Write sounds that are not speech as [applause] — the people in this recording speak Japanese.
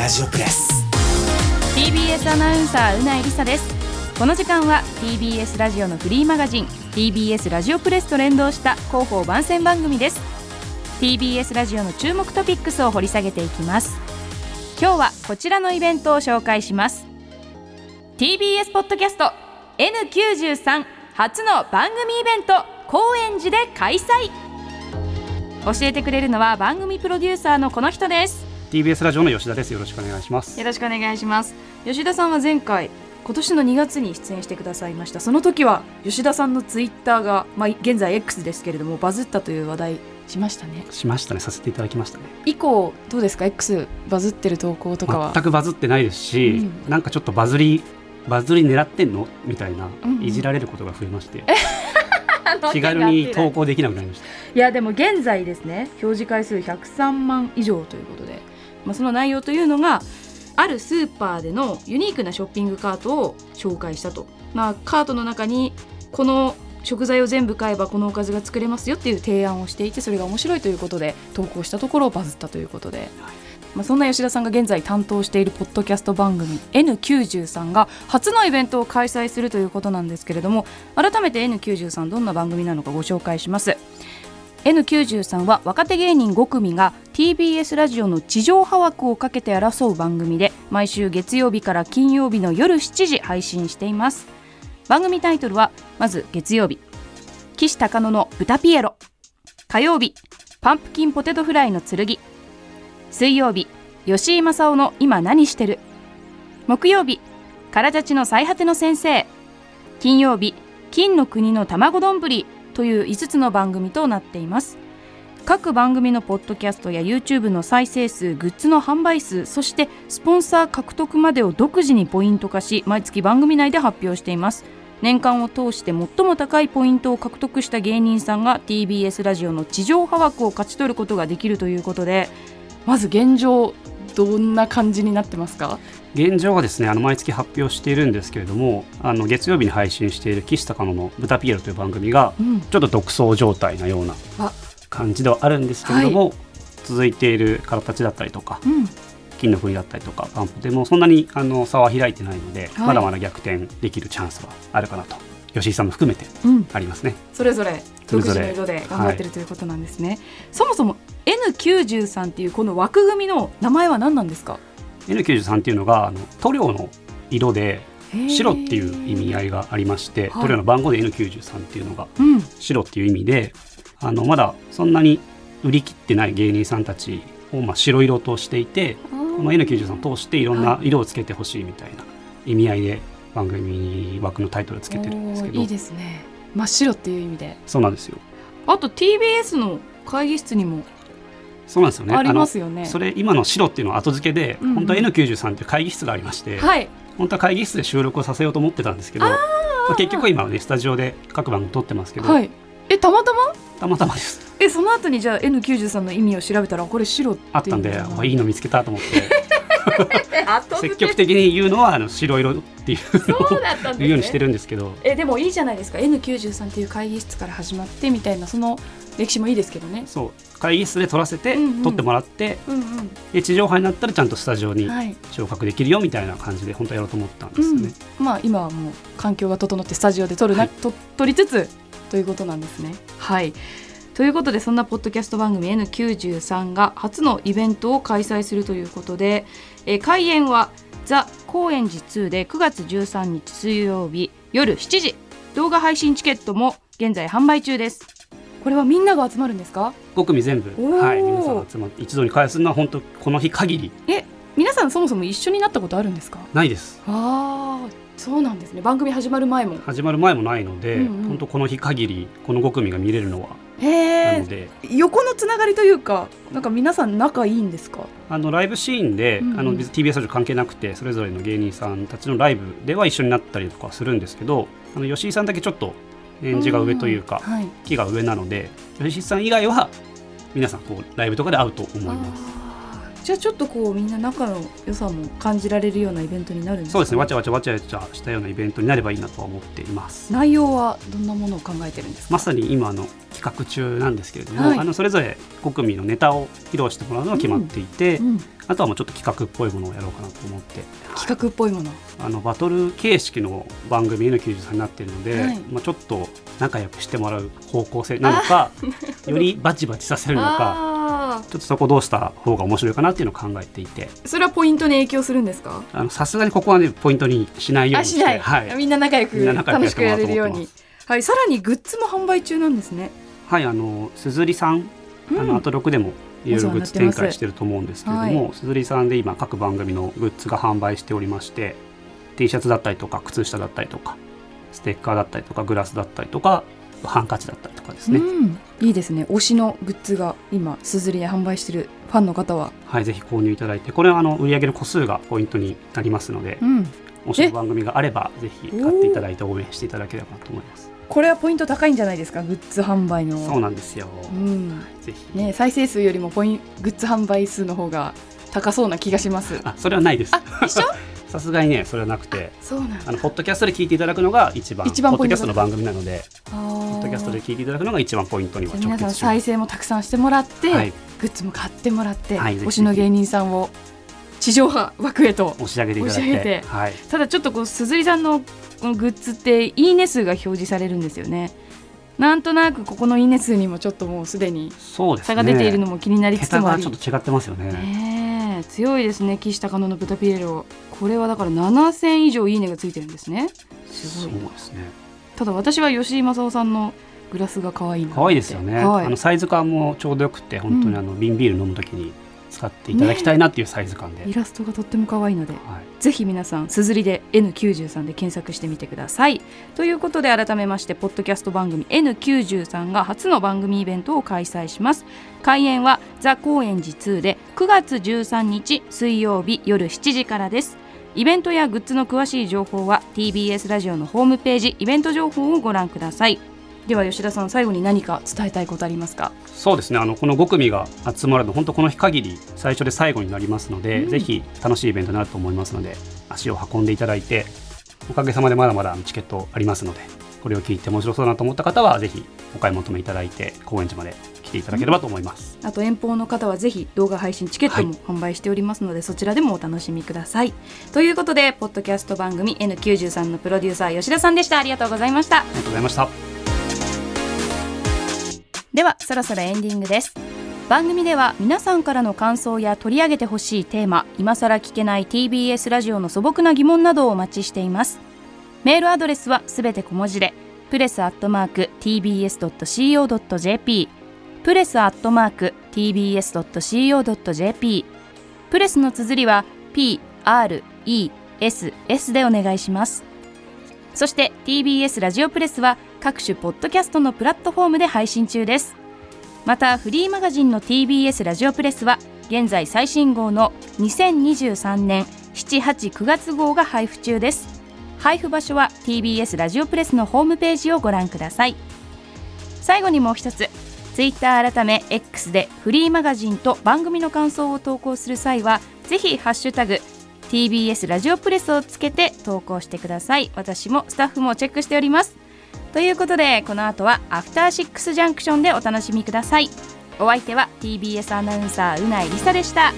ラジオプレス。TBS アナウンサーうないりさです。この時間は TBS ラジオのフリーマガジン TBS ラジオプレスと連動した広報番宣番組です。TBS ラジオの注目トピックスを掘り下げていきます。今日はこちらのイベントを紹介します。TBS ポッドキャスト N93 初の番組イベント高円寺で開催。教えてくれるのは番組プロデューサーのこの人です。TBS ラジオの吉田です。よろしくお願いします。よろしくお願いします。吉田さんは前回今年の2月に出演してくださいました。その時は吉田さんのツイッターが、まあ、現在 X ですけれどもバズったという話題しましたね。しましたね。させていただきましたね。以降どうですか？X バズってる投稿とかは。全くバズってないですし、うん、なんかちょっとバズりバズり狙ってんの？みたいな、うんうん、いじられることが増えまして。[laughs] 気軽に投稿できなくなりました。いやでも現在ですね表示回数103万以上ということで、まあ、その内容というのがあるスーパーでのユニークなショッピングカートを紹介したと、まあ、カートの中にこの食材を全部買えばこのおかずが作れますよっていう提案をしていてそれが面白いということで投稿したところバズったということで、まあ、そんな吉田さんが現在担当しているポッドキャスト番組 N93 が初のイベントを開催するということなんですけれども改めて N93 どんな番組なのかご紹介します。N93 は若手芸人5組が TBS ラジオの地上波枠をかけて争う番組で毎週月曜日から金曜日の夜7時配信しています。番組タイトルはまず月曜日。岸高野の豚ピエロ。火曜日パンプキンポテトフライの剣。水曜日吉井正夫の今何してる。木曜日からじゃちの最果ての先生。金曜日金の国の卵丼。ぶりという5つの番組となっています。各番組のポッドキャストや YouTube の再生数グッズの販売数そしてスポンサー獲得までを独自にポイント化し毎月番組内で発表しています。年間を通して最も高いポイントを獲得した芸人さんが TBS ラジオの地上波枠を勝ち取ることができるということでまず現状どんな感じになってますか？現状はですねあの毎月発表しているんですけれどもあの月曜日に配信している岸高野の「ブタピエロ」という番組が、ちょっと独走状態なような感じではあるんですけれども、はい、続いている形だったりとか、うん、金の国だったりとかパンプでもそんなにあの差は開いてないので、はい、まだまだ逆転できるチャンスはあるかなと。吉井さんも含めてありますね、うん、それぞれ。独自の色で頑張ってるということなんですね、はい、そもそも N93 っていうこの枠組みの名前は何なんですか？N93 っていうのがあの塗料の色で白っていう意味合いがありまして、塗料の番号で N93 っていうのが白っていう意味で、うん、あのまだそんなに売り切ってない芸人さんたちをまあ白色としていて、まあ、N93 通していろんな色をつけてほしいみたいな意味合いで番組枠のタイトルつけてるんですけど。いいですね。真っ白っていう意味で。そうなんですよ。あと TBS の会議室にもそうなんですよね。ありますよね。それ今の白っていうのは後付けで、うんうん、本当は N93 っていう会議室がありまして、はい、本当は会議室で収録をさせようと思ってたんですけど、まあ、結局今はねスタジオで各番組撮ってますけど、はい、えたまたま？たまたまです。えその後にじゃあ N93 の意味を調べたらこれ白ってあったんで、まあ、いいの見つけたと思って。[laughs] 積極的に言うのはあの白色っていうそうだったんです、ね、ようにしてるんですけど。えでもいいじゃないですか。N93 っていう会議室から始まってみたいなその歴史もいいですけどね。そう。会議室で撮らせて、うんうん、撮ってもらって、うんうん、で地上波になったらちゃんとスタジオに昇格できるよみたいな感じで本当はやろうと思ったんですよね、うん、まあ今はもう環境が整ってスタジオで撮るな、はい、と撮りつつということなんですね。はいということでそんなポッドキャスト番組 N93 が初のイベントを開催するということで、えー、開演はザ・高円寺2で9月13日水曜日夜7時。動画配信チケットも現在販売中です。これはみんなが集まるんですか？5組全部。はい皆さん集まって一度に返すのは本当この日限り。え皆さんそもそも一緒になったことあるんですか？ないです。ああそうなんですね。番組始まる前も。始まる前もないので、うんうん、本当この日限りこの5組が見れるのはなので。横のつながりというかなんか皆さん仲いいんですか？あのライブシーンで、うんうん、あの TBS ラジオ関係なくてそれぞれの芸人さんたちのライブでは一緒になったりとかするんですけどあの吉井さんだけちょっと年次が上というか、はい、木が上なので吉井さん以外は皆さんこうライブとかで会うと思います。じゃあちょっとこうみんな仲の良さも感じられるようなイベントになるんですか、そうですね。わちゃわちゃわちゃわちゃしたようなイベントになればいいなとは思っています。内容はどんなものを考えてるんですか？まさに今の企画中なんですけれども、はい、あのそれぞれ5組のネタを披露してもらうのが決まっていて、うんうん、あとはもうちょっと企画っぽいものをやろうかなと思って企画っぽいもの。あのバトル形式の番組 N93 になっているので、はい、まあ、ちょっと仲良くしてもらう方向性なのか [laughs] よりバチバチさせるのかちょっとそこどうした方が面白いかなっていうのを考えていて。それはポイントに影響するんですか？あのさすがにここはねポイントにしないようにしてはい、みんな仲良く楽しくやれるように。はいさらにグッズも販売中なんですね。はいあのすずりさん、うん、あのアトロクでもいろいろグッズ展開してると思うんですけれども、すずりさんで今各番組のグッズが販売しておりまして T シャツだったりとか靴下だったりとかステッカーだったりとかグラスだったりとかハンカチだったりとかですね、うん、いいですね。推しのグッズが今すずりで販売してるファンの方は。はいぜひ購入いただいてこれはあの売り上げの個数がポイントになりますので、うん、推しの番組があればぜひ買っていただいて応援していただければと思います。これはポイント高いんじゃないですか？グッズ販売の。そうなんですよ、うん、ぜひ。ね再生数よりもポイングッズ販売数の方が高そうな気がします。あそれはないです。あ一緒？[laughs] さすがにねそれはなくてあのポッドキャストで聞いていただくのが一番一番ポッドキャストの番組なのでポッドキャストで聞いていただくのが一番ポイントには皆さん再生もたくさんしてもらって、はい、グッズも買ってもらって、はい、推しの芸人さんを地上波枠へと押し上げていただいて。はい、ただちょっとこう鈴木さんのこのグッズっていいね数が表示されるんですよね。なんとなくここのいいね数にもちょっともうすでに差が出ているのも気になりつつもあり、ね、ちょっと違ってますよね。ね強いですね岸高野の豚ピエロ。これはだから7000以上いいねがついてるんですね。すごいですねただ私は吉井正夫さんのグラスが可愛い可愛いですよね、はい、あのサイズ感もちょうどよくて本当にあの瓶ビール飲むときに使っていただきたいなっていうサイズ感で、ね、イラストがとっても可愛いので、はい、ぜひ皆さんすずりで N93 で検索してみてください。ということで改めましてポッドキャスト番組 N93 が初の番組イベントを開催します。開演はザ・高円寺2で9月13日水曜日夜7時からです。イベントやグッズの詳しい情報は TBS ラジオのホームページイベント情報をご覧くださいでは吉田さん最後に何か伝えたいことありますか？そうですね。あのこの5組が集まるの本当この日限り最初で最後になりますので、うん、ぜひ楽しいイベントになると思いますので足を運んでいただいておかげさまでまだまだチケットありますのでこれを聞いて面白そうだなと思った方はぜひお買い求めいただいて高円寺まで来ていただければと思います、うん、あと遠方の方はぜひ動画配信チケットも販売しておりますので、はい、そちらでもお楽しみください。ということでポッドキャスト番組 N93 のプロデューサー吉田さんでした。ありがとうございました。ありがとうございましたそろそろエンディングです。番組では皆さんからの感想や取り上げてほしいテーマ今さら聞けない TBS ラジオの素朴な疑問などをお待ちしています。メールアドレスはすべて小文字でプレスアットマーク tbs.co.jp プレスアットマーク tbs.co.jp プレスの綴りは PRESS でお願いします。そして TBS ラジオプレスは各種ポッドキャストのプラットフォームで配信中です。またフリーマガジンの TBS ラジオプレスは現在最新号の2023年789月号が配布中です。配布場所は TBS ラジオプレスのホームページをご覧ください。最後にもう一つツイッター改め X でフリーマガジンと番組の感想を投稿する際はぜひハッシュタグ TBS ラジオプレスをつけて投稿してください。私もスタッフもチェックしております。ということでこの後はアフターシックスジャンクションでお楽しみください。お相手は TBS アナウンサーうないりさでした。